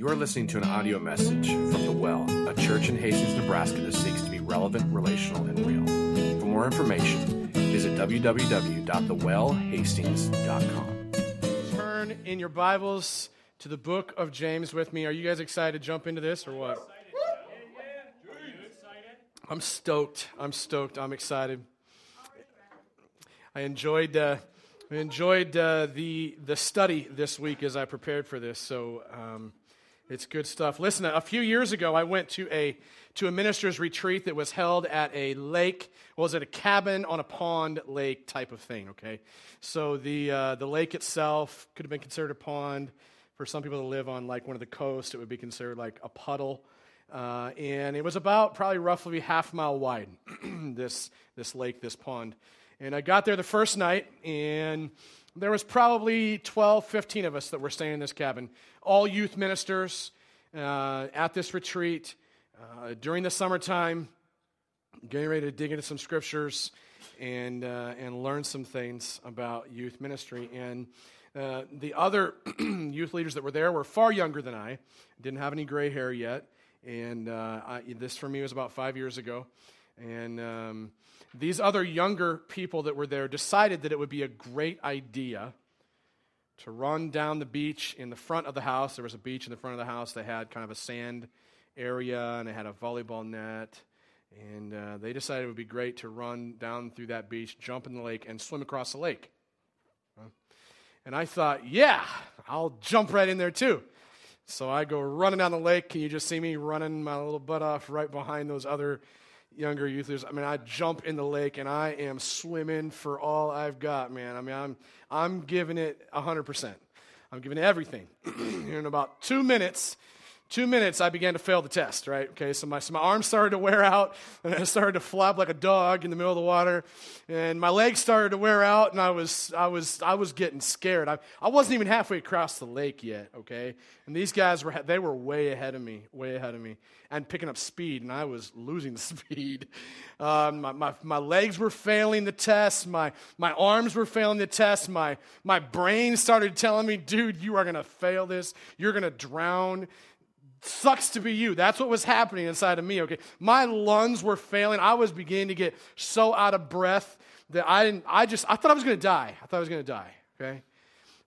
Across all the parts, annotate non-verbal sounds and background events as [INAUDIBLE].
You are listening to an audio message from The Well, a church in Hastings, Nebraska that seeks to be relevant, relational, and real. For more information, visit www.thewellhastings.com. Turn in your Bibles to the book of James with me. Are you guys excited to jump into this or what? I'm stoked. I'm stoked. I'm excited. I enjoyed uh, I enjoyed uh, the the study this week as I prepared for this. So um, it's good stuff. Listen, a few years ago, I went to a to a minister's retreat that was held at a lake. Was it a cabin on a pond lake type of thing? Okay, so the uh, the lake itself could have been considered a pond. For some people that live on like one of the coast, it would be considered like a puddle. Uh, and it was about probably roughly half mile wide. [CLEARS THROAT] this this lake, this pond. And I got there the first night, and there was probably 12, 15 of us that were staying in this cabin, all youth ministers uh, at this retreat uh, during the summertime, getting ready to dig into some scriptures and, uh, and learn some things about youth ministry. And uh, the other [CLEARS THROAT] youth leaders that were there were far younger than I, didn't have any gray hair yet. And uh, I, this for me was about five years ago. And um, these other younger people that were there decided that it would be a great idea to run down the beach in the front of the house. There was a beach in the front of the house that had kind of a sand area and it had a volleyball net. And uh, they decided it would be great to run down through that beach, jump in the lake, and swim across the lake. And I thought, yeah, I'll jump right in there too. So I go running down the lake. Can you just see me running my little butt off right behind those other younger youthers. I mean, I jump in the lake and I am swimming for all I've got, man. I mean, I'm, I'm giving it 100%. I'm giving everything. [CLEARS THROAT] in about two minutes, two minutes, I began to fail the test, right? Okay, so my, so my arms started to wear out, and I started to flop like a dog in the middle of the water, and my legs started to wear out, and I was, I was, I was getting scared. I, I wasn't even halfway across the lake yet, okay? And these guys were, they were way ahead of me, way ahead of me, and picking up speed, and I was losing [LAUGHS] speed. Um, my, my, my legs were failing the test, my, my arms were failing the test, my, my brain started telling me, dude, you are gonna fail this, you're gonna drown sucks to be you. That's what was happening inside of me, okay? My lungs were failing. I was beginning to get so out of breath that I didn't, I just, I thought I was to die. I thought I was to die, okay?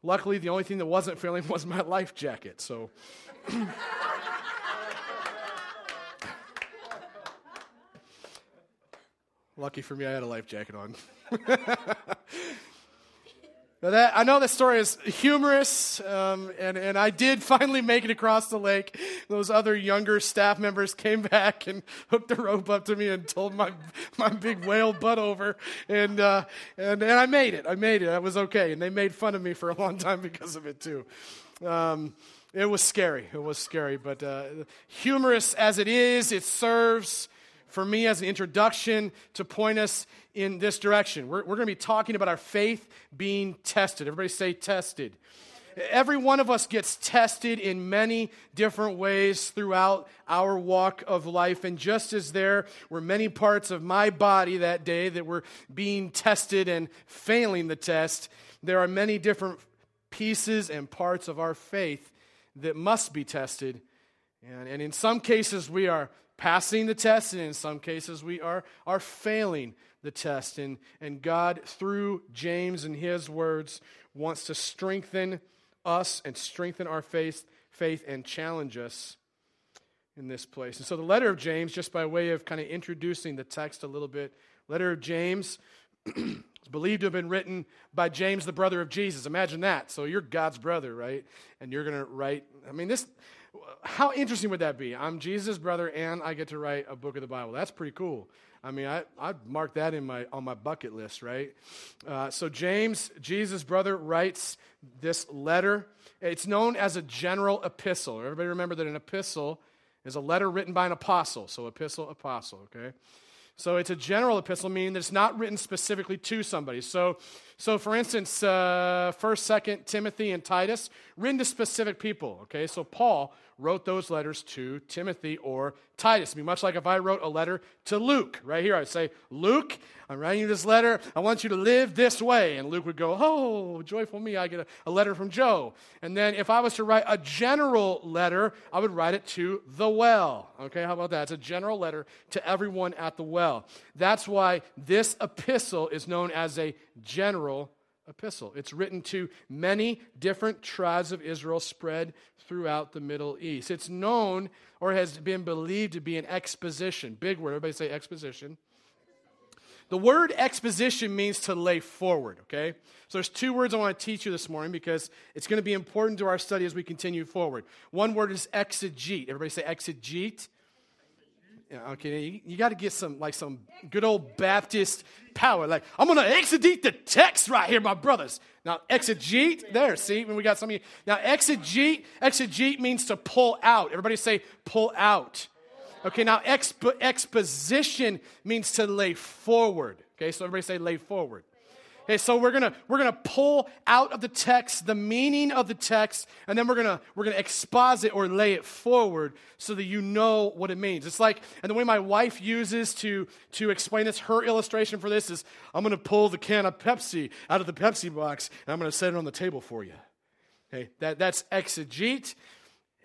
Luckily, the only thing that wasn't failing [LAUGHS] was my life jacket, so. [LAUGHS] Lucky for me, I had a life jacket on. [LAUGHS] Now that, I know that story is humorous, um, and, and I did [LAUGHS] finally make it across the lake. Those other younger staff members came [LAUGHS] back and hooked the rope up to me and told my, my big whale butt over. And, uh, and, and I made it. I made it. I was okay. And they made fun of me for a long [LAUGHS] time because of it, too. Um, it was scary. It was scary. But uh, humorous as it is, it serves for me as an introduction to point us in this direction. We're, we're going to be talking about our faith being tested. Everybody say tested. Every one of us gets tested in many different ways throughout our walk of life. And just as there were many parts of my body that day that were being tested and failing the test, there are many different pieces and parts of our faith that must be tested. And, and in some cases, we are passing the test, and in some cases, we are, are failing the test. And, and God, through James and his words, wants to strengthen us and strengthen our faith, faith and challenge us in this place. And so, the letter of James, just by way of kind of introducing the text a little bit, letter of James [CLEARS THROAT] is believed to have been written by James, the brother of Jesus. Imagine that. So, you're God's brother, right? And you're going to write, I mean, this how interesting would that be? I'm Jesus' brother and I get to write a book of the Bible. That's pretty cool. I mean, I, I'd mark that in my, on my bucket list, right? Uh, so, James, Jesus' brother, writes this letter. It's known as a general epistle. Everybody remember that an epistle is a letter written by an apostle. So, epistle, apostle, okay? So it's a general epistle, meaning that it's not written specifically to somebody. So, so for instance, uh, First, Second Timothy, and Titus written to specific people. Okay, so Paul wrote those letters to Timothy or Titus. It'd be much like if I wrote a letter to Luke. Right here, I'd say, Luke, I'm writing you this letter. I want you to live this way. And Luke would go, Oh, joyful me, I get a, a letter from Joe. And then if I was to write a general letter, I would write it to the well. Okay, how about that? It's a general letter to everyone at the well. That's why this epistle is known as a general epistle. It's written to many different tribes of Israel spread throughout the Middle East. It's known or has been believed to be an exposition. Big word, everybody say exposition. The word exposition means to lay forward, okay? So there's two words I want to teach you this morning because it's going to be important to our study as we continue forward. One word is exegete. Everybody say exegete. Okay, you, got to get some like some good old Baptist power. Like I'm to exegete the text right here, my brothers. Now exegete, there. See, when we got some of you. Now exegete, exegete means to pull out. Everybody say pull out. Okay, now expo- exposition means to lay forward. Okay, so everybody say lay forward. Okay, so we're gonna we're gonna pull out of the text the meaning of the text, and then we're gonna we're gonna exposit or lay it forward so that you know what it means. It's like, and the way my wife uses to to explain this, her illustration for this is, I'm gonna pull the can of Pepsi out of the Pepsi box, and I'm gonna set it on the table for you. Okay, that that's exegete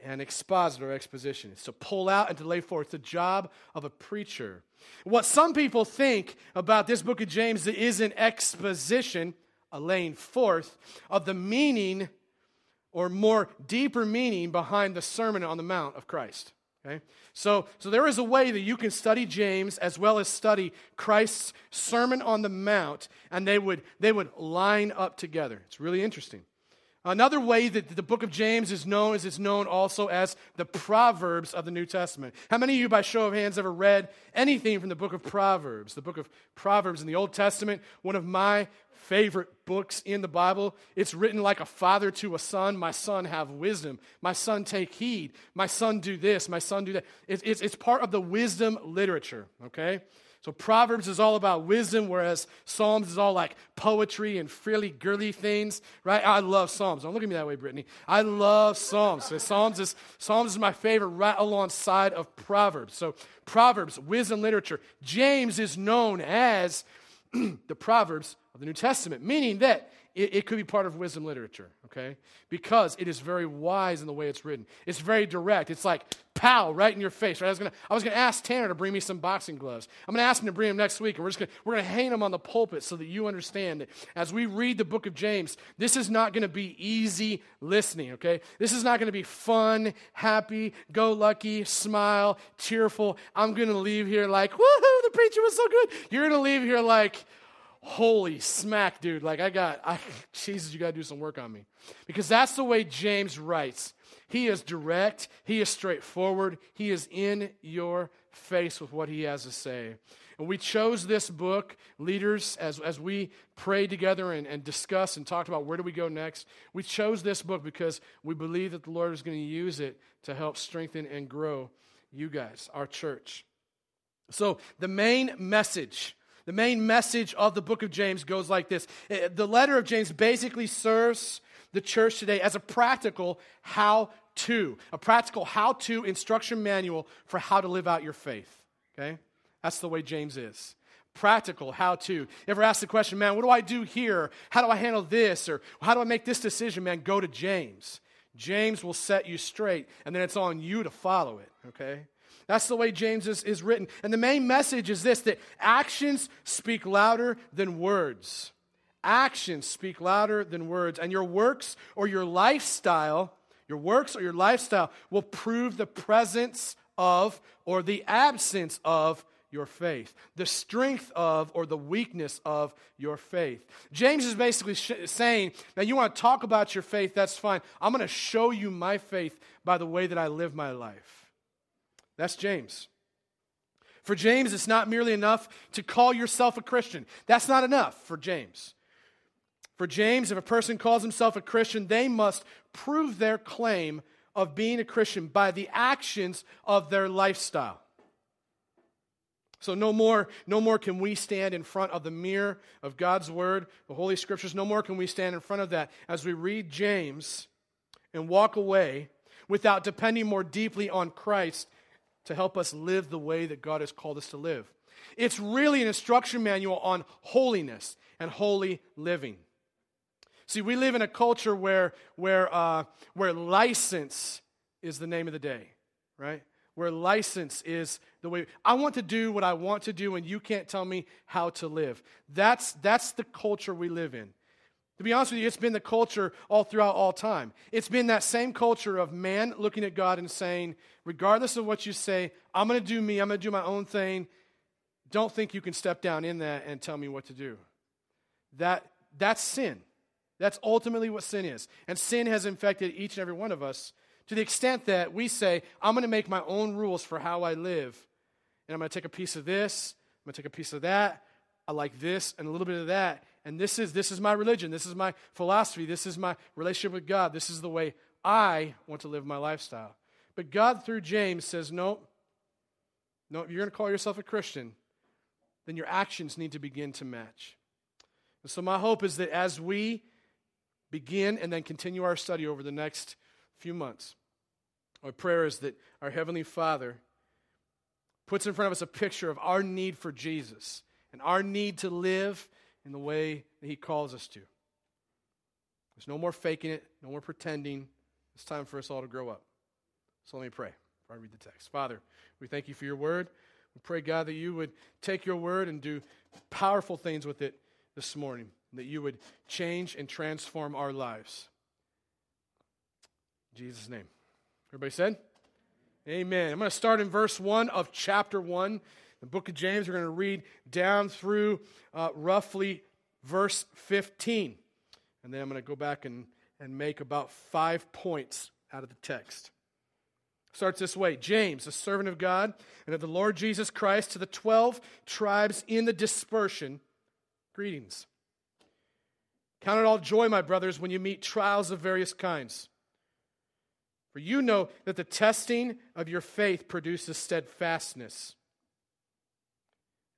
and expositor exposition. It's to pull out and to lay forth. It's the job of a preacher. What some people think about this book of James is an exposition, a laying forth of the meaning or more deeper meaning behind the Sermon on the Mount of Christ. Okay? So, so there is a way that you can study James as well as study Christ's Sermon on the Mount, and they would, they would line up together. It's really interesting. Another way that the book of James is known is it's known also as the Proverbs of the New Testament. How many of you, by show of hands, ever read anything from the book of Proverbs? The book of Proverbs in the Old Testament, one of my favorite books in the Bible. It's written like a father to a son. My son, have wisdom. My son, take heed. My son, do this. My son, do that. It's, it's, it's part of the wisdom literature, okay? So Proverbs is all about wisdom, whereas Psalms is all like poetry and frilly, girly things, right? I love Psalms. Don't look at me that way, Brittany. I love Psalms. So Psalms is Psalms is my favorite, right alongside of Proverbs. So Proverbs, wisdom literature. James is known as [CLEARS THROAT] the Proverbs of the New Testament, meaning that it, it, could be part of wisdom literature, okay? Because it is very wise in the way it's written. It's very direct. It's like, pow, right in your face, right? I was gonna, I was gonna ask Tanner to bring me some boxing gloves. I'm gonna ask him to bring them next week, and we're just gonna, we're gonna hang them on the pulpit so that you understand that as we read the book of James, this is not gonna be easy listening, okay? This is not gonna be fun, happy, go lucky, smile, cheerful. I'm gonna leave here like, woohoo, the preacher was so good. You're gonna leave here like, holy smack, dude. Like, I got, I, [LAUGHS] Jesus, you got to do some work on me. Because that's the way James writes. He is direct, he is straightforward, he is in your face with what he has to say. And we chose this book, leaders, as, as we prayed together and, and discussed and talked about where do we go next. We chose this book because we believe that the Lord is going to use it to help strengthen and grow you guys, our church. So, the main message the main message of the book of James goes like this eh, The letter of James basically serves the church today as a practical how to, a practical how to instruction manual for how to live out your faith. Okay? That's the way James is. Practical how to. You ever ask the question, man, what do I do here? How do I handle this? Or how do I make this decision, man? Go to James. James will set you straight, and then it's on you to follow it, okay? That's the way James is, is written. And the main message is this that actions speak louder than words. Actions speak louder than words. And your works or your lifestyle, your works or your lifestyle will prove the presence of or the absence of your faith, the strength of or the weakness of your faith. James is basically sh- saying Now, you want to talk about your faith, that's fine. I'm going to show you my faith by the way that I live my life. That's James. For James, it's not merely enough to call yourself a Christian. That's not enough for James. For James, if a person calls himself a Christian, they must prove their claim of being a Christian by the actions of their lifestyle. So no more, no more can we stand in front of the mirror of God's word, the Holy Scriptures. No more can we stand in front of that as we read James and walk away without depending more deeply on Christ to help us live the way that God has called us to live. It's really an instruction manual on holiness and holy living. See, we live in a culture where, where, uh, where license is the name of the day, right? Where license is the way I want to do what I want to do, and you can't tell me how to live. That's, that's the culture we live in. To be honest with you, it's been the culture all throughout all time. It's been that same culture of man looking at God and saying, regardless of what you say, I'm going to do me, I'm going to do my own thing. Don't think you can step down in that and tell me what to do. That, that's sin. That's ultimately what sin is. And sin has infected each and every one of us to the extent that we say, I'm going to make my own rules for how I live. And I'm going to take a piece of this, I'm going to take a piece of that. I like this and a little bit of that and this is this is my religion. This is my philosophy. This is my relationship with god. This is the way i want to live my lifestyle. But god through james says no no if you're going to call yourself a christian then your actions need to begin to match. And so my hope is that as we begin and then continue our study over the next few months our prayer is that our heavenly father puts in front of us a picture of our need for jesus and our need to live in the way that He calls us to. There's no more faking it, no more pretending. It's time for us all to grow up. So let me pray before I read the text. Father, we thank you for your word. We pray, God, that you would take your word and do powerful things with it this morning, that you would change and transform our lives. In Jesus' name. Everybody said? Amen. I'm going to start in verse 1 of chapter 1 the book of James. We're going to read down through uh, roughly verse 15. And then I'm going to go back and, and make about five points out of the text. Starts this way James, a servant of God and of the Lord Jesus Christ, to the 12 tribes in the dispersion, greetings. Count it all joy, my brothers, when you meet trials of various kinds. For you know that the testing of your faith produces steadfastness.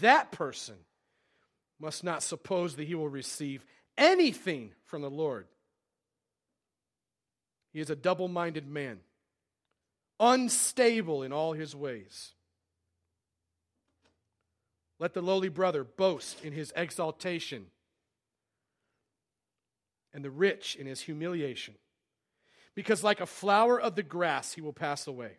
that person must not suppose that he will receive anything from the Lord. He is a double minded man, unstable in all his ways. Let the lowly brother boast in his exaltation, and the rich in his humiliation. Because like a flower of the grass, he will pass away.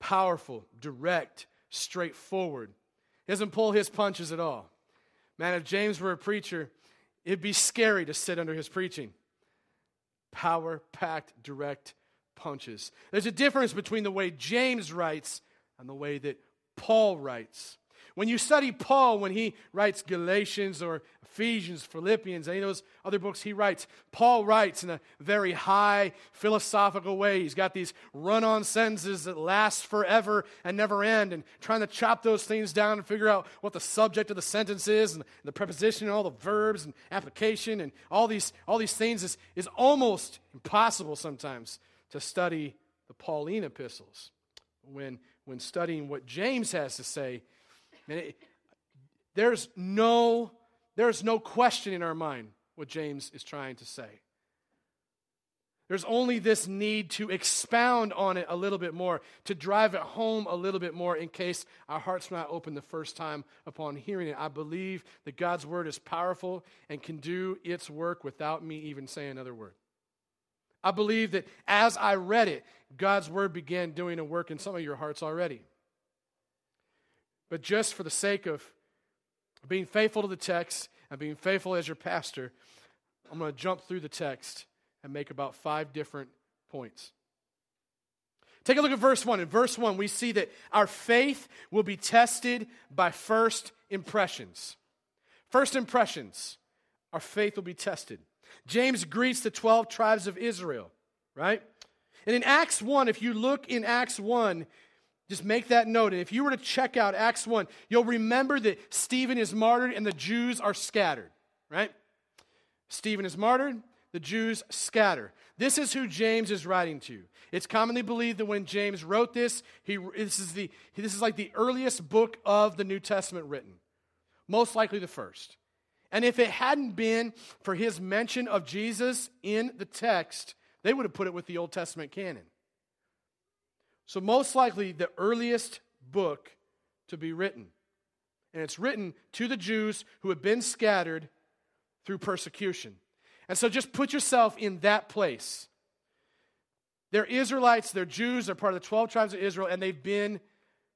powerful, direct, straightforward. He doesn't pull his punches at all. Man, if James were a preacher, it'd be scary to sit under his preaching. Power packed, direct punches. There's a difference between the way James writes and the way that Paul writes. When you study Paul, when he writes Galatians or Ephesians, Philippians, any of those other books he writes, Paul writes in a very high philosophical way. He's got these run on sentences that last forever and never end, and trying to chop those things down and figure out what the subject of the sentence is, and the preposition, and all the verbs, and application, and all these, all these things is, is almost impossible sometimes to study the Pauline epistles. When, when studying what James has to say, it, there's no there's no question in our mind what James is trying to say. There's only this need to expound on it a little bit more, to drive it home a little bit more in case our hearts not open the first time upon hearing it. I believe that God's word is powerful and can do its work without me even saying another word. I believe that as I read it, God's word began doing a work in some of your hearts already. But just for the sake of being faithful to the text and being faithful as your pastor, I'm going to jump through the text and make about five different points. Take a look at verse 1. In verse 1, we see that our faith will be tested by first impressions. First impressions, our faith will be tested. James greets the 12 tribes of Israel, right? And in Acts 1, if you look in Acts 1, just make that note. And if you were to check out Acts 1, you'll remember that Stephen is martyred and the Jews are scattered, right? Stephen is martyred, the Jews scatter. This is who James is writing to. It's commonly believed that when James wrote this, he, this, is the, this is like the earliest book of the New Testament written, most likely the first. And if it hadn't been for his mention of Jesus in the text, they would have put it with the Old Testament canon. So, most likely, the earliest book to be written. And it's written to the Jews who have been scattered through persecution. And so, just put yourself in that place. They're Israelites, they're Jews, they're part of the 12 tribes of Israel, and they've been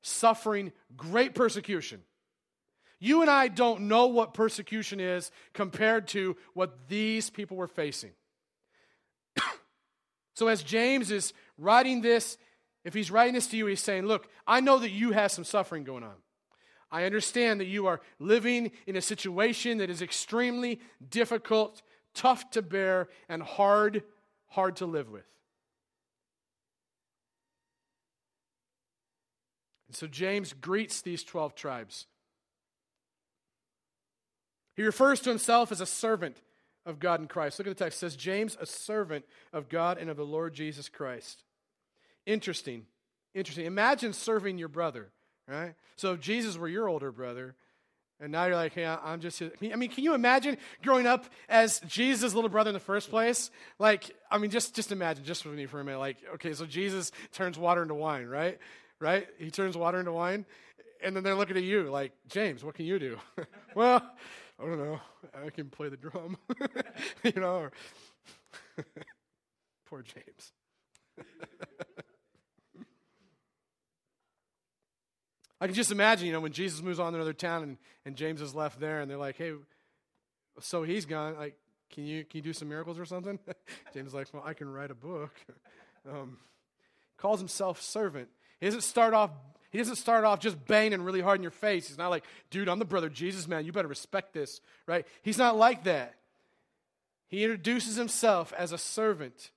suffering great persecution. You and I don't know what persecution is compared to what these people were facing. [COUGHS] so, as James is writing this, if he's writing this to you, he's saying, Look, I know that you have some suffering going on. I understand that you are living in a situation that is extremely difficult, tough to bear, and hard, hard to live with. And so James greets these 12 tribes. He refers to himself as a servant of God and Christ. Look at the text. It says, James, a servant of God and of the Lord Jesus Christ. Interesting. Interesting. Imagine serving your brother, right? So if Jesus were your older brother, and now you're like, hey, I'm just. His. I mean, can you imagine growing up as Jesus' little brother in the first place? Like, I mean, just just imagine, just with me for a minute. Like, okay, so Jesus turns water into wine, right? Right? He turns water into wine, and then they're looking at you like, James, what can you do? [LAUGHS] well, I don't know. I can play the drum, [LAUGHS] you know. [LAUGHS] Poor James. I can just imagine, you know, when Jesus moves on to another town and, and James is left there and they're like, hey, so he's gone. Like, can you, can you do some miracles or something? [LAUGHS] James is like, well, I can write a book. [LAUGHS] Um, calls himself servant. He doesn't start off he doesn't start off just banging really hard in your face. He's not like, dude, I'm the brother Jesus, man. You better respect this, right? He's not like that. He introduces himself as a servant.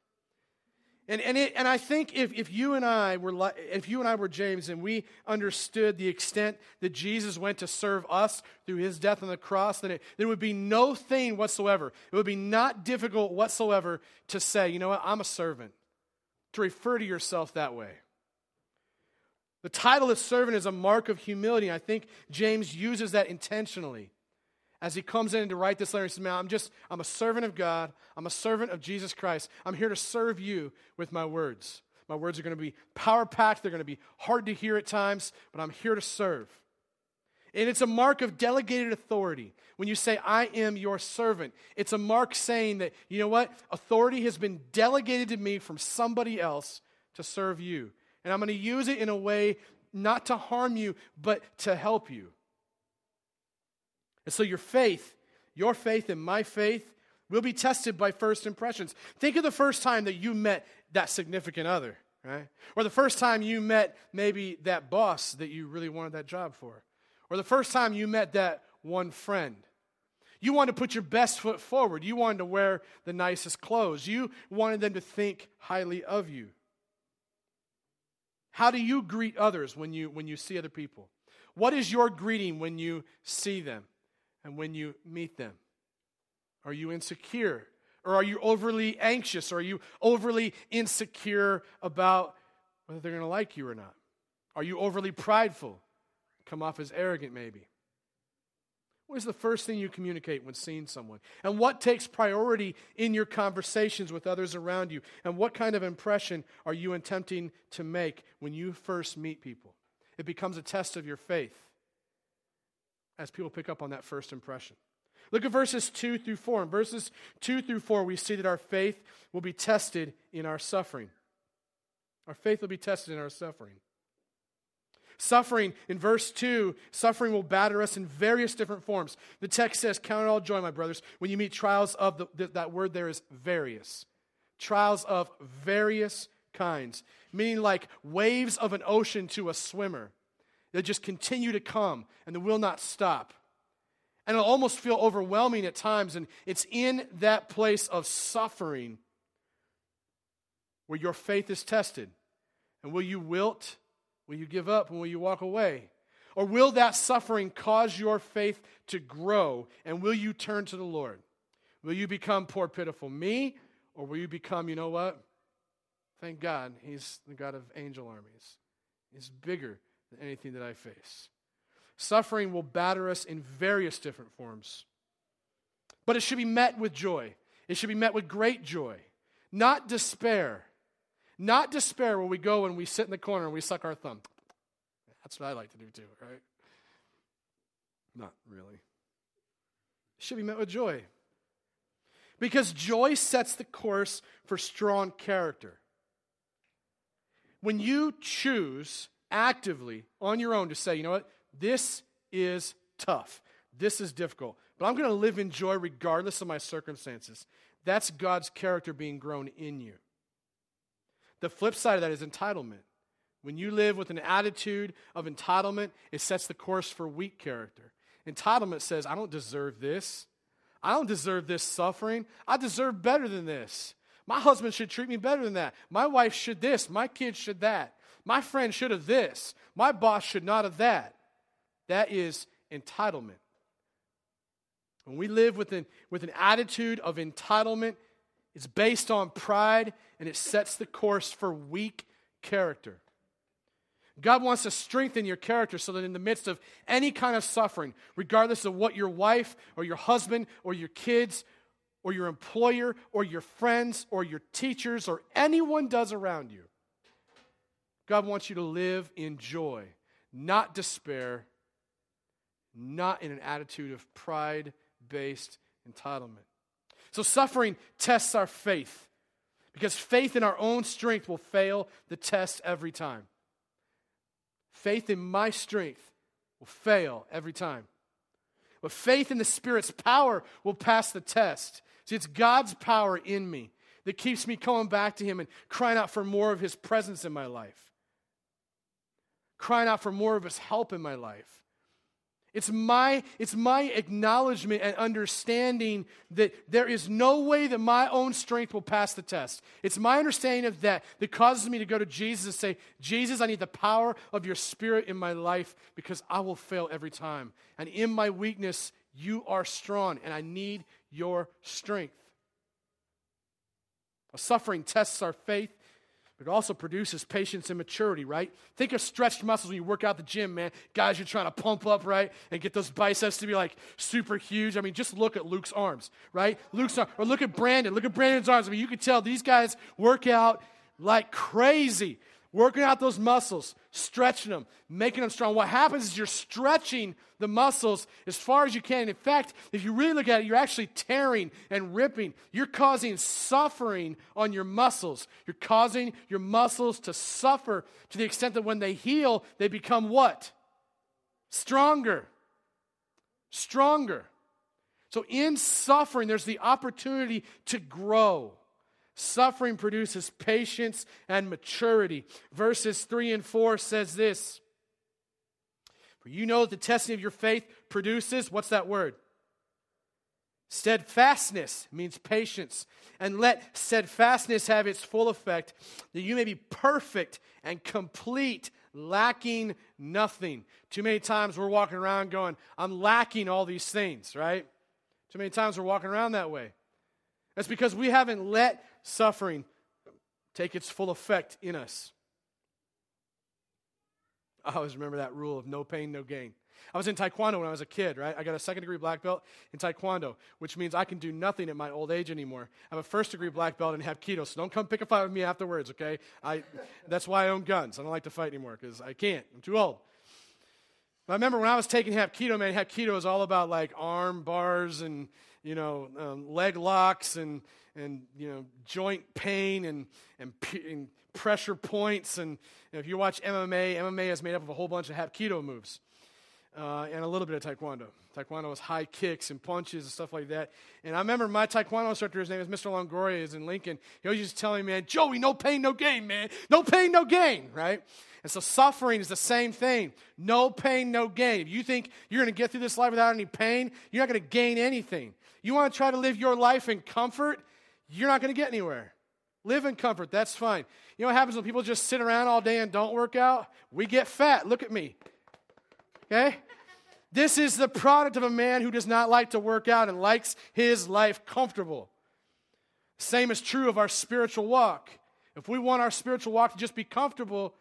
And, and, it, and I think if, if you and I were if you and I were James and we understood the extent that Jesus went to serve us through his death on the cross, then it, there would be no thing whatsoever. It would be not difficult whatsoever to say, you know what, I'm a servant, to refer to yourself that way. The title of servant is a mark of humility. I think James uses that intentionally as he comes in to write this letter, he says, Man, I'm just, I'm a servant of God. I'm a servant of Jesus Christ. I'm here to serve you with my words. My words are going to be power packed. They're going to be hard to hear at times, but I'm here to serve. And it's a mark of delegated authority. When you say, I am your servant, it's a mark saying that, you know what? Authority has been delegated to me from somebody else to serve you. And I'm going to use it in a way not to harm you, but to help you. And so your faith, your faith and my faith, will be tested by first impressions. Think of the first time that you met that significant other, right? Or the first time you met maybe that boss that you really wanted that job for. Or the first time you met that one friend. You wanted to put your best foot forward. You wanted to wear the nicest clothes. You wanted them to think highly of you. How do you greet others when you, when you see other people? What is your greeting when you see them and when you meet them? Are you insecure? Or are you overly anxious? Or are you overly insecure about whether they're going to like you or not? Are you overly prideful? Come off as arrogant, maybe. What is the first thing you communicate when seeing someone? And what takes priority in your conversations with others around you? And what kind of impression are you attempting to make when you first meet people? It becomes a test of your faith as people pick up on that first impression. Look at verses 2 through 4. In verses 2 through 4, we see that our faith will be tested in our suffering. Our faith will be tested in our suffering. Suffering, in verse 2, suffering will batter us in various different forms. The text says, Count it all joy, my brothers, when you meet trials of the, that word there is various. Trials of various kinds, meaning like waves of an ocean to a swimmer. They just continue to come and they will not stop. And it'll almost feel overwhelming at times. And it's in that place of suffering where your faith is tested. And will you wilt Will you give up and will you walk away? Or will that suffering cause your faith to grow and will you turn to the Lord? Will you become poor, pitiful me? Or will you become, you know what? Thank God, He's the God of angel armies. He's bigger than anything that I face. Suffering will batter us in various different forms. But it should be met with joy. It should be met with great joy, not despair. Not despair where we go and we sit in the corner and we suck our thumb. That's what I like to do too, right? Not really. It should be met with joy. Because joy sets the course for strong character. When you choose actively on your own to say, you know what, this is tough, this is difficult, but I'm going to live in joy regardless of my circumstances, that's God's character being grown in you. The flip side of that is entitlement. When you live with an attitude of entitlement, it sets the course for weak character. Entitlement says, I don't deserve this. I don't deserve this suffering. I deserve better than this. My husband should treat me better than that. My wife should this. My kids should that. My friend should have this. My boss should not have that. That is entitlement. When we live with an, with an attitude of entitlement, it's based on pride and it sets the course for weak character. God wants to strengthen your character so that in the midst of any kind of suffering, regardless of what your wife or your husband or your kids or your employer or your friends or your teachers or anyone does around you, God wants you to live in joy, not despair, not in an attitude of pride based entitlement. So suffering tests our faith because faith in our own strength will fail the test every time. Faith in my strength will fail every time. But faith in the Spirit's power will pass the test. See, it's God's power in me that keeps me coming back to Him and crying out for more of His presence in my life, crying out for more of His help in my life. It's my, it's my acknowledgement and understanding that there is no way that my own strength will pass the test. It's my understanding of that that causes me to go to Jesus and say, Jesus, I need the power of your spirit in my life because I will fail every time. And in my weakness, you are strong, and I need your strength. A suffering tests our faith but it also produces patience and maturity, right? Think of stretched muscles when you work out the gym, man. Guys, you're trying to pump up, right? And get those biceps to be like super huge. I mean, just look at Luke's arms, right? Luke's arm, or look at Brandon. Look at Brandon's arms. I mean, you can tell these guys work out like crazy working out those muscles, stretching them, making them strong. What happens is you're stretching the muscles as far as you can. In fact, if you really look at it, you're actually tearing and ripping. You're causing suffering on your muscles. You're causing your muscles to suffer to the extent that when they heal, they become what? Stronger. Stronger. So in suffering, there's the opportunity to grow. Suffering produces patience and maturity. Verses 3 and 4 says this For you know that the testing of your faith produces, what's that word? Steadfastness means patience. And let steadfastness have its full effect, that you may be perfect and complete, lacking nothing. Too many times we're walking around going, I'm lacking all these things, right? Too many times we're walking around that way. That's because we haven't let suffering take its full effect in us. I always remember that rule of no pain, no gain. I was in Taekwondo when I was a kid, right? I got a second degree black belt in Taekwondo, which means I can do nothing at my old age anymore. I have a first degree black belt in Hapkido, so don't come pick a fight with me afterwards, okay? I, that's why I own guns. I don't like to fight anymore because I can't. I'm too old. But I remember when I was taking Hapkido, man, Hapkido is all about like arm bars and, you know, um, leg locks and, and, you know, joint pain and, and, and pressure points. And you know, if you watch MMA, MMA is made up of a whole bunch of Hapkido moves uh, and a little bit of Taekwondo. Taekwondo is high kicks and punches and stuff like that. And I remember my Taekwondo instructor, his name is Mr. Longoria, is in Lincoln. He always used to tell me, man, Joey, no pain, no gain, man. No pain, no gain, right? And so suffering is the same thing. No pain, no gain. If you think you're going to get through this life without any pain, you're not going to gain anything. You want to try to live your life in comfort, you're not going to get anywhere. Live in comfort, that's fine. You know what happens when people just sit around all day and don't work out? We get fat. Look at me. Okay? This is the product of a man who does not like to work out and likes his life comfortable. Same is true of our spiritual walk. If we want our spiritual walk to just be comfortable,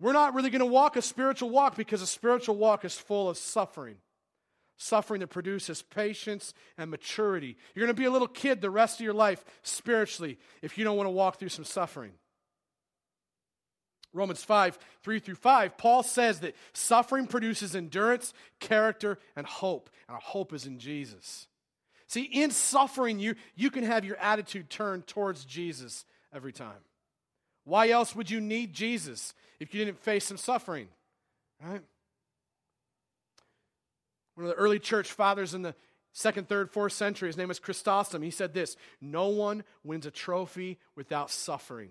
we're not really going to walk a spiritual walk because a spiritual walk is full of suffering. Suffering that produces patience and maturity. You're going to be a little kid the rest of your life spiritually if you don't want to walk through some suffering. Romans 5, 3 through 5, Paul says that suffering produces endurance, character, and hope. And our hope is in Jesus. See, in suffering, you, you can have your attitude turned towards Jesus every time. Why else would you need Jesus if you didn't face some suffering? Right? One of the early church fathers in the second, third, fourth century, his name was Chrysostom. He said this No one wins a trophy without suffering.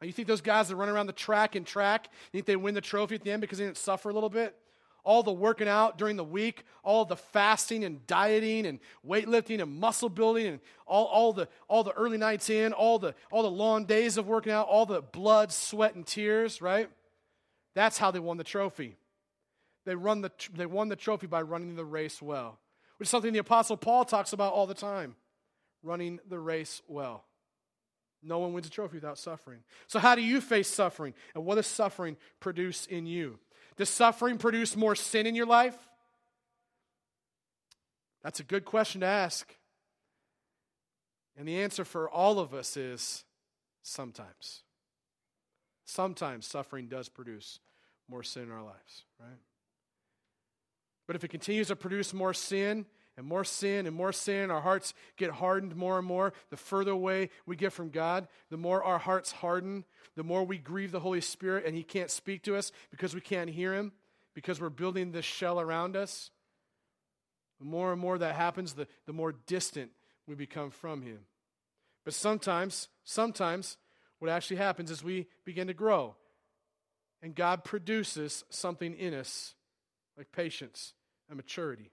Now, you think those guys that run around the track and track, you think they win the trophy at the end because they didn't suffer a little bit? All the working out during the week, all the fasting and dieting and weightlifting and muscle building and all, all, the, all the early nights in, all the, all the long days of working out, all the blood, sweat, and tears, right? That's how they won the trophy. They, run the, they won the trophy by running the race well, which is something the Apostle Paul talks about all the time running the race well. No one wins a trophy without suffering. So, how do you face suffering? And what does suffering produce in you? Does suffering produce more sin in your life? That's a good question to ask. And the answer for all of us is sometimes. Sometimes suffering does produce more sin in our lives, right? But if it continues to produce more sin, and more sin and more sin, our hearts get hardened more and more. The further away we get from God, the more our hearts harden, the more we grieve the Holy Spirit and He can't speak to us because we can't hear Him, because we're building this shell around us. The more and more that happens, the, the more distant we become from Him. But sometimes, sometimes, what actually happens is we begin to grow. And God produces something in us like patience and maturity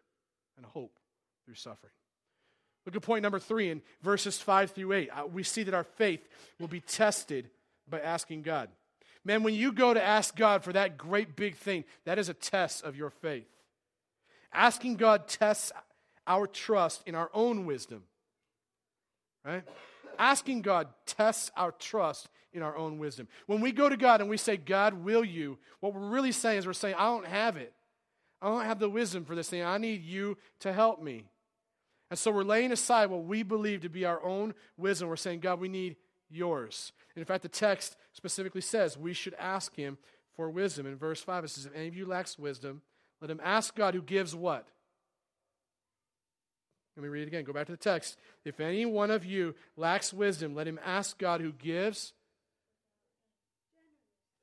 and hope through suffering. Look at point number three in verses 5 through 8. Uh, we see that our faith will be tested by asking God. Man, when you go to ask God for that great big thing, that is a test of your faith. Asking God tests our trust in our own wisdom. Right? Asking God tests our trust in our own wisdom. When we go to God and we say, God, will you? What we're really saying is we're saying, I don't have it. I don't have the wisdom for this thing. I need you to help me. And so we're laying aside what we believe to be our own wisdom. We're saying, God, we need yours. And in fact, the text specifically says we should ask him for wisdom. In verse 5, it says, If any of you lacks wisdom, let him ask God who gives what? Let me read it again. Go back to the text. If any one of you lacks wisdom, let him ask God who gives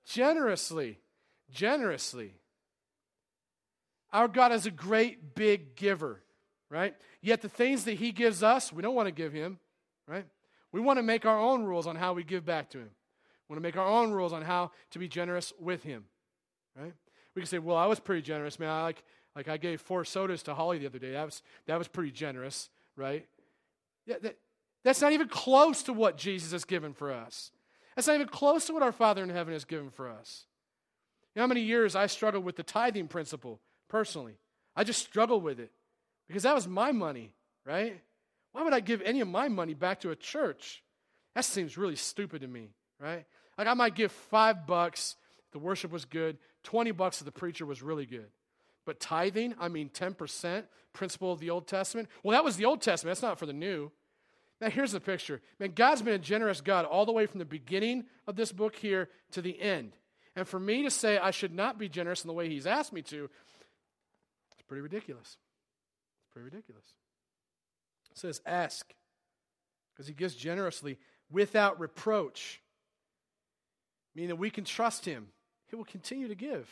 generously. Generously. Our God is a great big giver, right? Yet the things that He gives us, we don't want to give Him, right? We want to make our own rules on how we give back to Him. We want to make our own rules on how to be generous with Him, right? We can say, well, I was pretty generous, man. I like, like I gave four sodas to Holly the other day. That was, that was pretty generous, right? Yeah, that, that's not even close to what Jesus has given for us. That's not even close to what our Father in heaven has given for us. You know how many years I struggled with the tithing principle personally? I just struggle with it because that was my money, right? Why would I give any of my money back to a church? That seems really stupid to me, right? Like I might give five bucks if the worship was good, 20 bucks if the preacher was really good. But tithing, I mean 10%, principle of the Old Testament. Well, that was the Old Testament. That's not for the new. Now, here's the picture. Man, God's been a generous God all the way from the beginning of this book here to the end. And for me to say I should not be generous in the way He's asked me to, pretty ridiculous. It's pretty ridiculous. It says, ask, because He gives generously without reproach, meaning that we can trust Him. He will continue to give.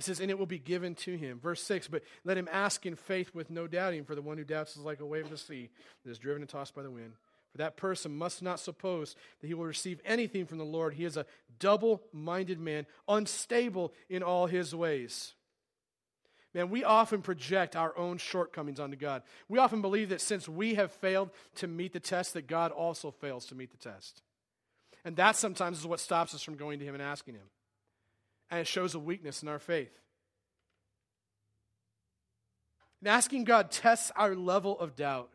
It says, and it will be given to him. Verse 6, but let him ask in faith with no doubting, for the one who doubts is like a wave of the sea that is driven and tossed by the wind. For that person must not suppose that he will receive anything from the Lord. He is a double minded man, unstable in all his ways. Man, we often project our own shortcomings onto God. We often believe that since we have failed to meet the test, that God also fails to meet the test. And that sometimes is what stops us from going to Him and asking Him and it shows a weakness in our faith. And asking God tests our level of doubt.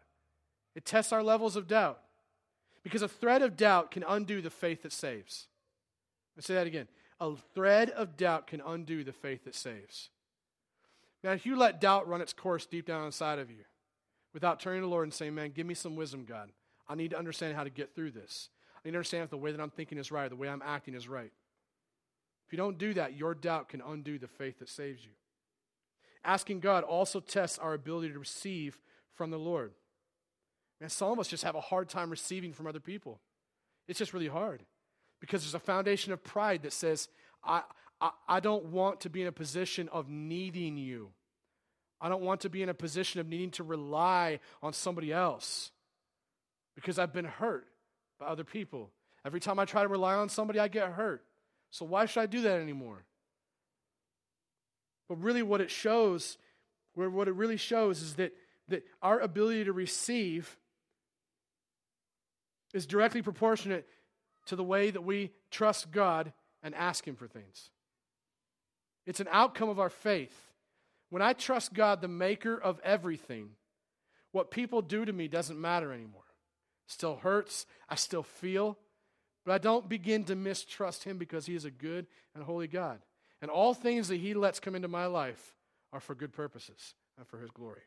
It tests our levels of doubt. Because a thread of doubt can undo the faith that saves. Let's say that again. A thread of doubt can undo the faith that saves. Now, if you let doubt run its course deep down inside of you without turning to the Lord and saying, Man, give me some wisdom, God. I need to understand how to get through this. I need to understand if the way that I'm thinking is right, the way I'm acting is right. If you don't do that, your doubt can undo the faith that saves you. Asking God also tests our ability to receive from the Lord. And some of us just have a hard time receiving from other people. It's just really hard because there's a foundation of pride that says, I, I, I don't want to be in a position of needing you. I don't want to be in a position of needing to rely on somebody else because I've been hurt by other people. Every time I try to rely on somebody, I get hurt. So why should I do that anymore? But really, what it shows, what it really shows is that, that our ability to receive is directly proportionate to the way that we trust God and ask Him for things. It's an outcome of our faith. When I trust God, the maker of everything, what people do to me doesn't matter anymore. Still hurts, I still feel, but I don't begin to mistrust him because he is a good and holy God. And all things that he lets come into my life are for good purposes and for his glory.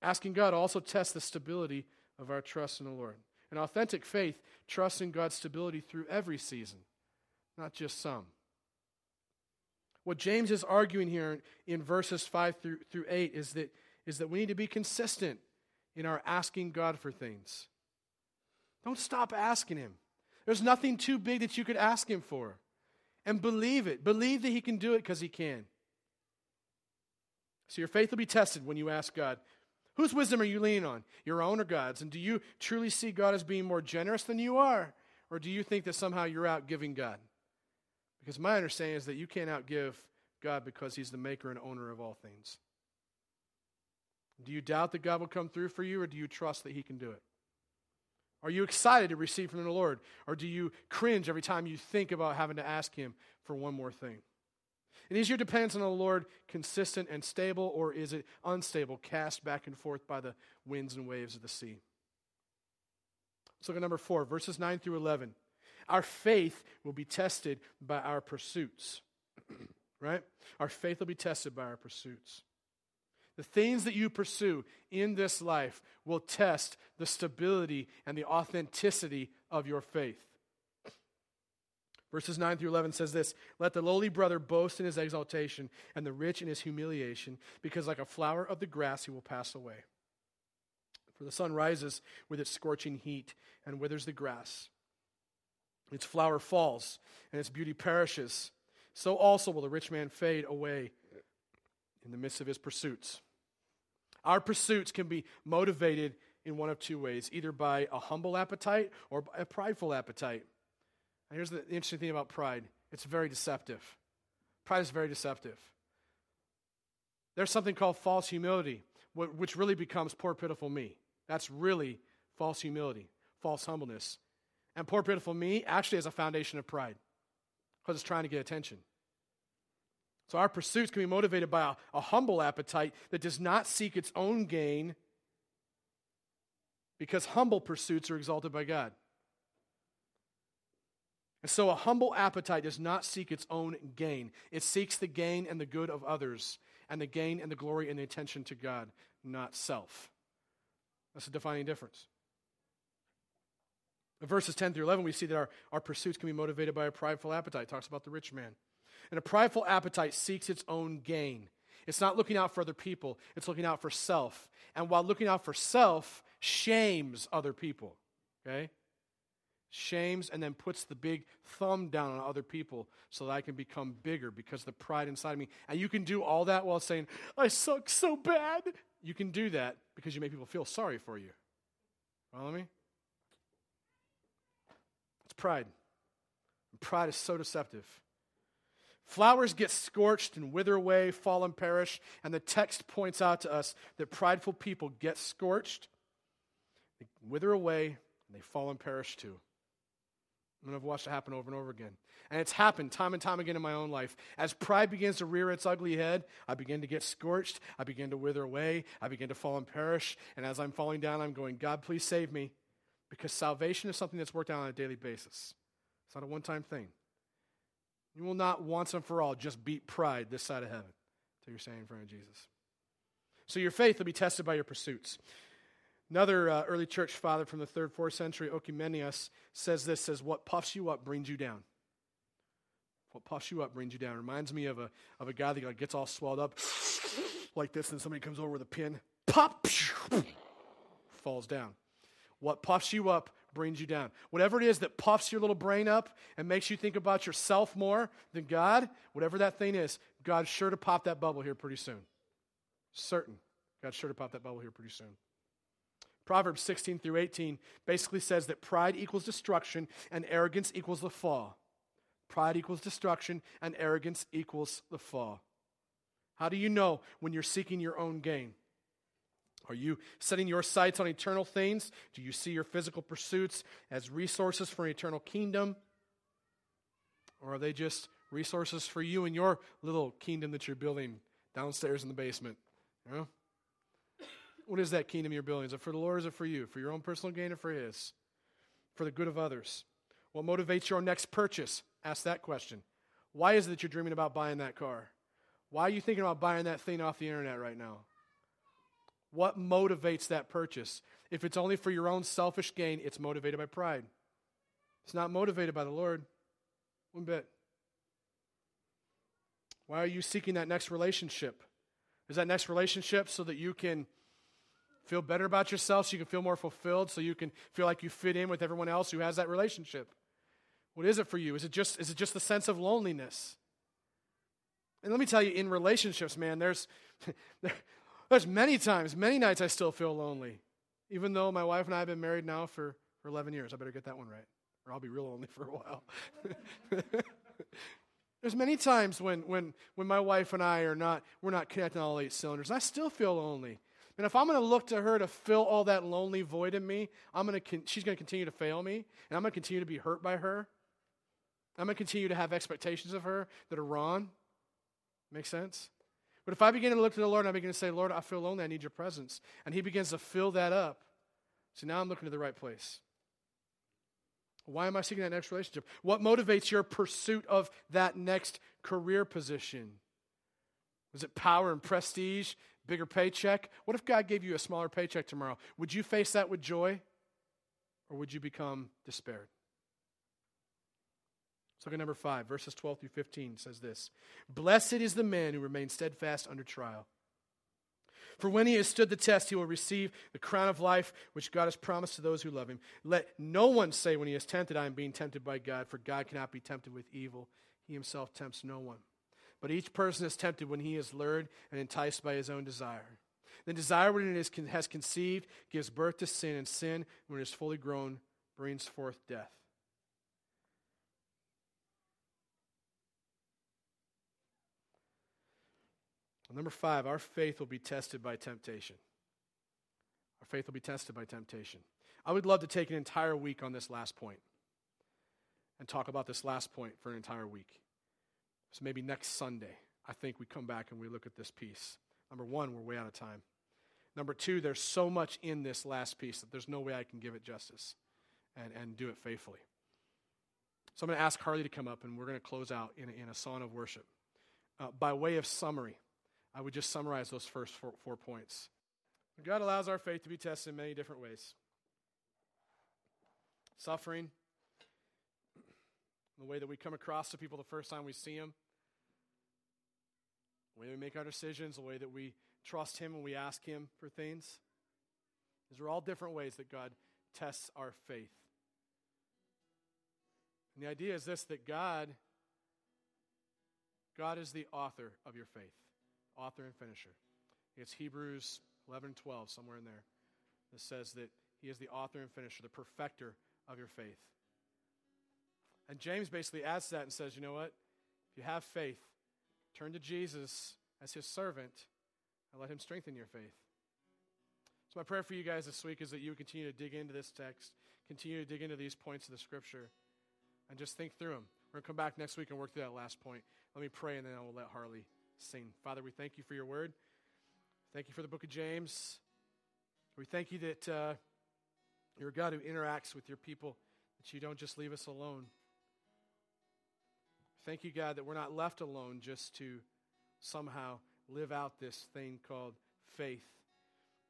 Asking God also tests the stability of our trust in the Lord. An authentic faith trusts in God's stability through every season, not just some. What James is arguing here in verses 5 through, through 8 is that, is that we need to be consistent in our asking God for things. Don't stop asking Him. There's nothing too big that you could ask Him for. And believe it. Believe that He can do it because He can. So your faith will be tested when you ask God, Whose wisdom are you leaning on? Your own or God's? And do you truly see God as being more generous than you are? Or do you think that somehow you're out giving God? Because my understanding is that you can't outgive God because He's the maker and owner of all things. Do you doubt that God will come through for you, or do you trust that He can do it? Are you excited to receive from the Lord? Or do you cringe every time you think about having to ask Him for one more thing? And is your dependence on the Lord consistent and stable, or is it unstable, cast back and forth by the winds and waves of the sea? Let's look at number four, verses 9 through 11. Our faith will be tested by our pursuits, [CLEARS THROAT] right? Our faith will be tested by our pursuits. The things that you pursue in this life will test the stability and the authenticity of your faith. Verses 9 through 11 says this Let the lowly brother boast in his exaltation, and the rich in his humiliation, because like a flower of the grass he will pass away. For the sun rises with its scorching heat and withers the grass. Its flower falls, and its beauty perishes. So also will the rich man fade away in the midst of his pursuits. Our pursuits can be motivated in one of two ways either by a humble appetite or a prideful appetite. And here's the interesting thing about pride it's very deceptive. Pride is very deceptive. There's something called false humility, which really becomes poor, pitiful me. That's really false humility, false humbleness. And poor, pitiful me actually has a foundation of pride because it's trying to get attention. So our pursuits can be motivated by a, a humble appetite that does not seek its own gain because humble pursuits are exalted by God. And so a humble appetite does not seek its own gain. It seeks the gain and the good of others, and the gain and the glory and the attention to God, not self. That's a defining difference. In verses 10 through 11, we see that our, our pursuits can be motivated by a prideful appetite. It talks about the rich man. And a prideful appetite seeks its own gain. It's not looking out for other people, it's looking out for self. And while looking out for self, shames other people. Okay? Shames and then puts the big thumb down on other people so that I can become bigger because the pride inside of me. And you can do all that while saying, I suck so bad. You can do that because you make people feel sorry for you. Follow me? It's pride. pride is so deceptive. Flowers get scorched and wither away, fall and perish, and the text points out to us that prideful people get scorched, they wither away, and they fall and perish too. And I've watched it happen over and over again. And it's happened time and time again in my own life. As pride begins to rear its ugly head, I begin to get scorched. I begin to wither away. I begin to fall and perish. And as I'm falling down, I'm going, God, please save me. Because salvation is something that's worked out on a daily basis, it's not a one time thing. You will not once and for all just beat pride this side of heaven until you're standing in front of Jesus. So your faith will be tested by your pursuits. Another uh, early church father from the third, fourth century, Oecumenius, says this: says what puffs you up brings you down. What puffs you up brings you down. Reminds me of a of a guy that like, gets all swelled up [SNIFFS] like this, and somebody comes over with a pin, pop, [SNIFFS] falls down. What puffs you up brings you down. Whatever it is that puffs your little brain up and makes you think about yourself more than God, whatever that thing is, God's sure to pop that bubble here pretty soon. Certain. God's sure to pop that bubble here pretty soon. Proverbs 16 through 18 basically says that pride equals destruction and arrogance equals the fall. Pride equals destruction and arrogance equals the fall. How do you know when you're seeking your own gain? Are you setting your sights on eternal things? Do you see your physical pursuits as resources for an eternal kingdom? Or are they just resources for you and your little kingdom that you're building downstairs in the basement? You know? What is that kingdom you're building? Is it for the Lord or is it for you? For your own personal gain or for His? For the good of others? What motivates your next purchase? Ask that question. Why is it that you're dreaming about buying that car? Why are you thinking about buying that thing off the internet right now? What motivates that purchase? If it's only for your own selfish gain, it's motivated by pride. It's not motivated by the Lord. One bit. Why are you seeking that next relationship? Is that next relationship so that you can feel better about yourself, so you can feel more fulfilled, so you can feel like you fit in with everyone else who has that relationship? What is it for you? Is it just, is it just the sense of loneliness? And let me tell you, in relationships, man, there's, [LAUGHS] there, there's many times, many nights I still feel lonely, even though my wife and I have been married now for, for 11 years. I better get that one right, or I'll be real lonely for a while. [LAUGHS] There's many times when, when, when my wife and I are not, we're not connecting all eight cylinders. I still feel lonely. And if I'm going to look to her to fill all that lonely void in me, I'm going to con- she's going to continue to fail me, and I'm going to continue to be hurt by her. I'm going to continue to have expectations of her that are wrong. Make sense? But if I begin to look to the Lord and I begin to say, Lord, I feel lonely, I need your presence, and He begins to fill that up, so now I'm looking to the right place. Why am I seeking that next relationship? What motivates your pursuit of that next career position? Is it power and prestige, bigger paycheck? What if God gave you a smaller paycheck tomorrow? Would you face that with joy, or would you become despaired? Let's look at number five, verses 12 through 15 says this Blessed is the man who remains steadfast under trial. For when he has stood the test, he will receive the crown of life which God has promised to those who love him. Let no one say when he is tempted, I am being tempted by God, for God cannot be tempted with evil. He himself tempts no one. But each person is tempted when he is lured and enticed by his own desire. The desire, when it is, has conceived, gives birth to sin, and sin, when it is fully grown, brings forth death. Number five, our faith will be tested by temptation. Our faith will be tested by temptation. I would love to take an entire week on this last point and talk about this last point for an entire week. So maybe next Sunday, I think we come back and we look at this piece. Number one, we're way out of time. Number two, there's so much in this last piece that there's no way I can give it justice and, and do it faithfully. So I'm going to ask Harley to come up and we're going to close out in in a song of worship. Uh, by way of summary, I would just summarize those first four, four points. God allows our faith to be tested in many different ways suffering, the way that we come across to people the first time we see them, the way we make our decisions, the way that we trust Him when we ask Him for things. These are all different ways that God tests our faith. And the idea is this that God God is the author of your faith, author and finisher. It's Hebrews 11 12, somewhere in there, that says that He is the author and finisher, the perfecter of your faith. And James basically adds that and says, you know what? If you have faith, turn to Jesus as His servant and let Him strengthen your faith. So, my prayer for you guys this week is that you continue to dig into this text, continue to dig into these points of the Scripture, and just think through them. We're going to come back next week and work through that last point. Let me pray, and then I will let Harley sing. Father, we thank you for your word. Thank you for the book of James. We thank you that uh, you're a God who interacts with your people, that you don't just leave us alone. Thank you, God, that we're not left alone just to somehow live out this thing called faith.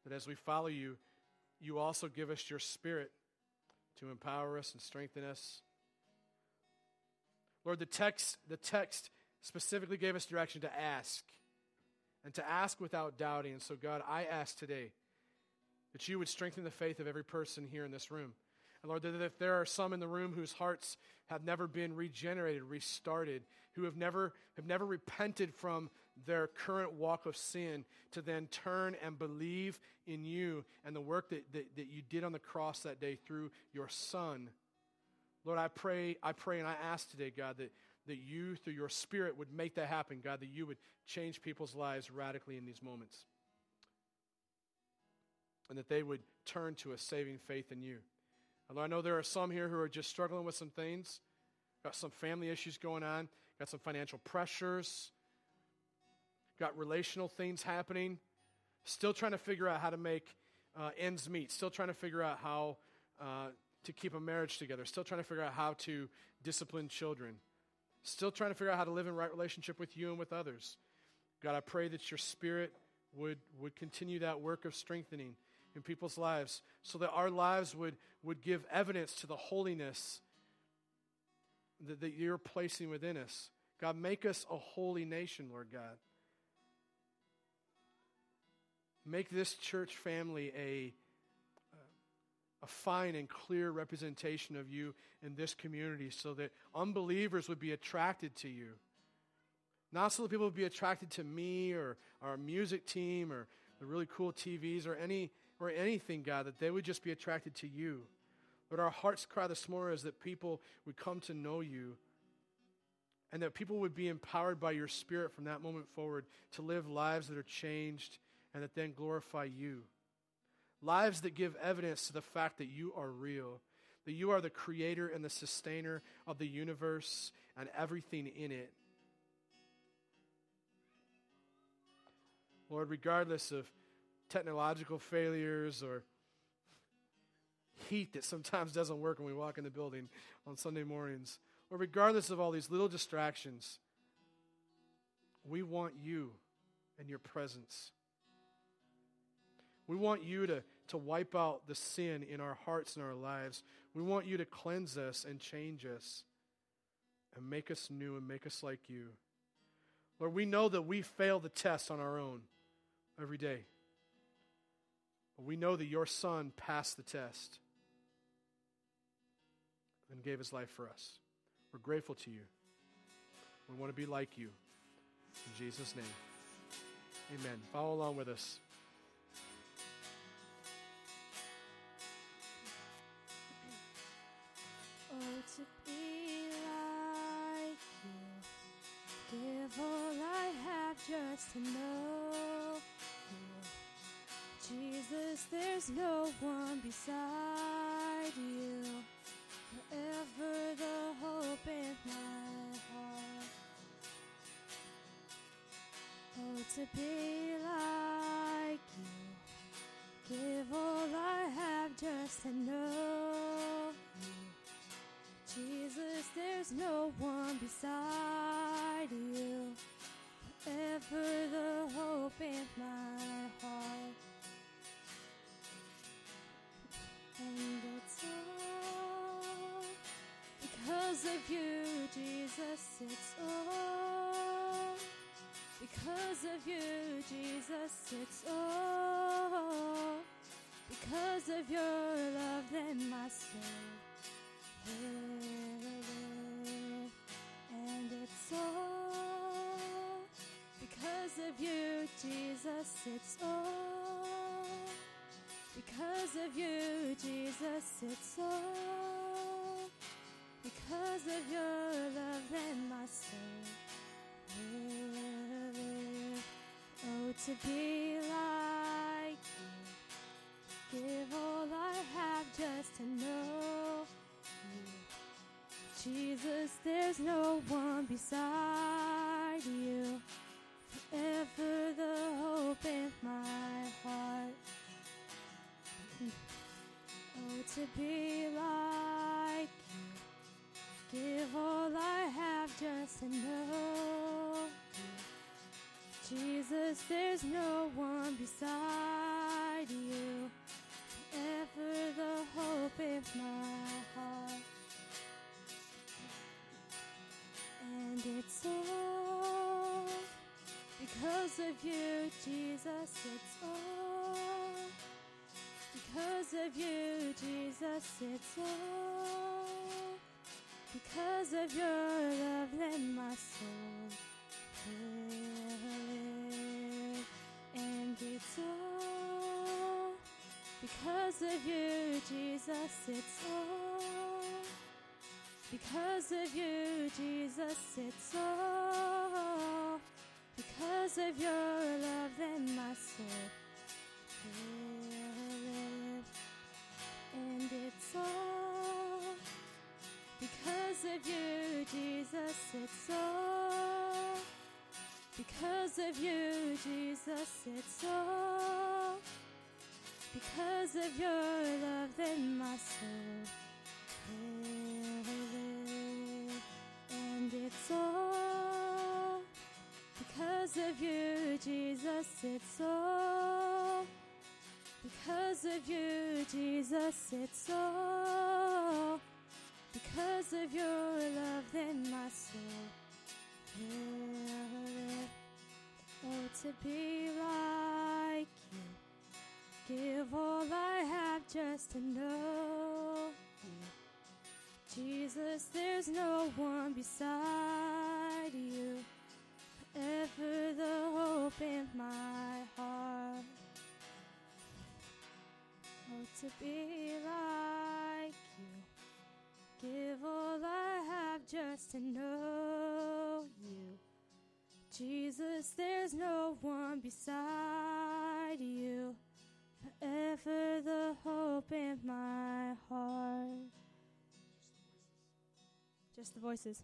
That as we follow you, you also give us your spirit to empower us and strengthen us. Lord, the text, the text specifically gave us direction to ask and to ask without doubting. And so, God, I ask today that you would strengthen the faith of every person here in this room. And Lord, that if there are some in the room whose hearts have never been regenerated, restarted, who have never, have never repented from their current walk of sin, to then turn and believe in you and the work that, that, that you did on the cross that day through your Son. Lord, I pray, I pray and I ask today, God, that, that you, through your Spirit, would make that happen, God, that you would change people's lives radically in these moments. And that they would turn to a saving faith in you. I know there are some here who are just struggling with some things, got some family issues going on, got some financial pressures, got relational things happening, still trying to figure out how to make uh, ends meet, still trying to figure out how uh, to keep a marriage together, still trying to figure out how to discipline children, still trying to figure out how to live in right relationship with you and with others. God, I pray that your spirit would, would continue that work of strengthening in people's lives so that our lives would, would give evidence to the holiness that, that you're placing within us. God, make us a holy nation, Lord God. Make this church family a a fine and clear representation of you in this community so that unbelievers would be attracted to you. Not so that people would be attracted to me or our music team or the really cool TVs or any or anything, God, that they would just be attracted to you. But our heart's cry this morning is that people would come to know you and that people would be empowered by your spirit from that moment forward to live lives that are changed and that then glorify you. Lives that give evidence to the fact that you are real, that you are the creator and the sustainer of the universe and everything in it. Lord, regardless of technological failures or heat that sometimes doesn't work when we walk in the building on Sunday mornings, or regardless of all these little distractions, we want you and your presence. We want you to, to wipe out the sin in our hearts and our lives. We want you to cleanse us and change us and make us new and make us like you. Lord, we know that we fail the test on our own every day. But we know that your Son passed the test and gave his life for us. We're grateful to you. We want to be like you. In Jesus' name, amen. Follow along with us. want to be like you. Give all I have just to know you. Jesus, there's no one beside you. Forever the hope in my heart. Oh, to be like you. Give all I have just to know Jesus, there's no one beside you. Forever the hope in my heart. And it's all because of you, Jesus. It's all because of you, Jesus. It's all because of your love, then my soul will Jesus. It's all because of you, Jesus. It's all because of your love, then my soul will live. Oh, to be like you. Give all I have just to know you. Jesus, there's no one beside to be like you. Give all I have just to know. Jesus, there's no one beside you. Forever the hope in my heart. And it's all because of you, Jesus. It's all Jesus. It's all because of your love, then my soul live. And it's all because of you, Jesus. It's all because of you, Jesus. It's all because of your love, then my soul live. It's all because of you, Jesus. It's all because of you, Jesus. It's all because of your love, then my soul. And it's all because of you, Jesus. It's all because of you, Jesus. It's all because of your love, then my soul will live. Oh, to be like you. Give all I have just to know you. Jesus, there's no one beside you. Forever the hope in my heart. Oh, to be like you. Give all I have just to know you. Jesus, there's no one beside you. Forever the hope in my heart. Just the voices.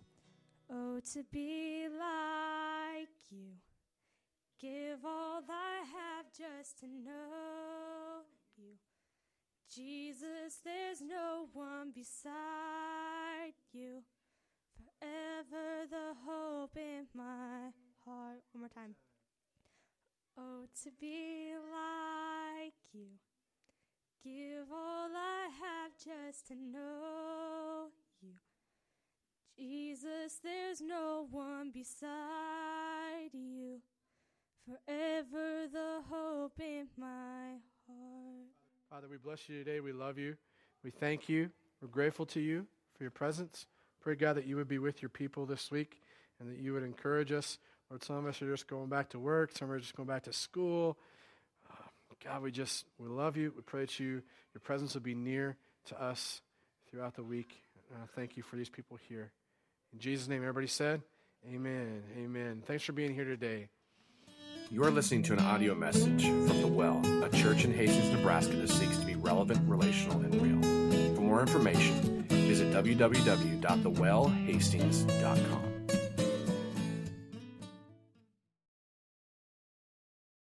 Oh, to be like you. Give all I have just to know you. Jesus, there's no one beside you. Forever the hope in my heart. One more time. Oh, to be like you. Give all I have just to know you. Jesus, there's no one beside you. Forever the hope in my heart. Father, we bless you today. We love you. We thank you. We're grateful to you for your presence. Pray, God, that you would be with your people this week and that you would encourage us. Lord, some of us are just going back to work, some are just going back to school. Uh, God, we just, we love you. We pray that you, your presence would be near to us throughout the week. Uh, thank you for these people here. In Jesus' name, everybody said, Amen. Amen. Thanks for being here today. You are listening to an audio message from The Well, a church in Hastings, Nebraska that seeks to be relevant, relational, and real. For more information, visit www.thewellhastings.com.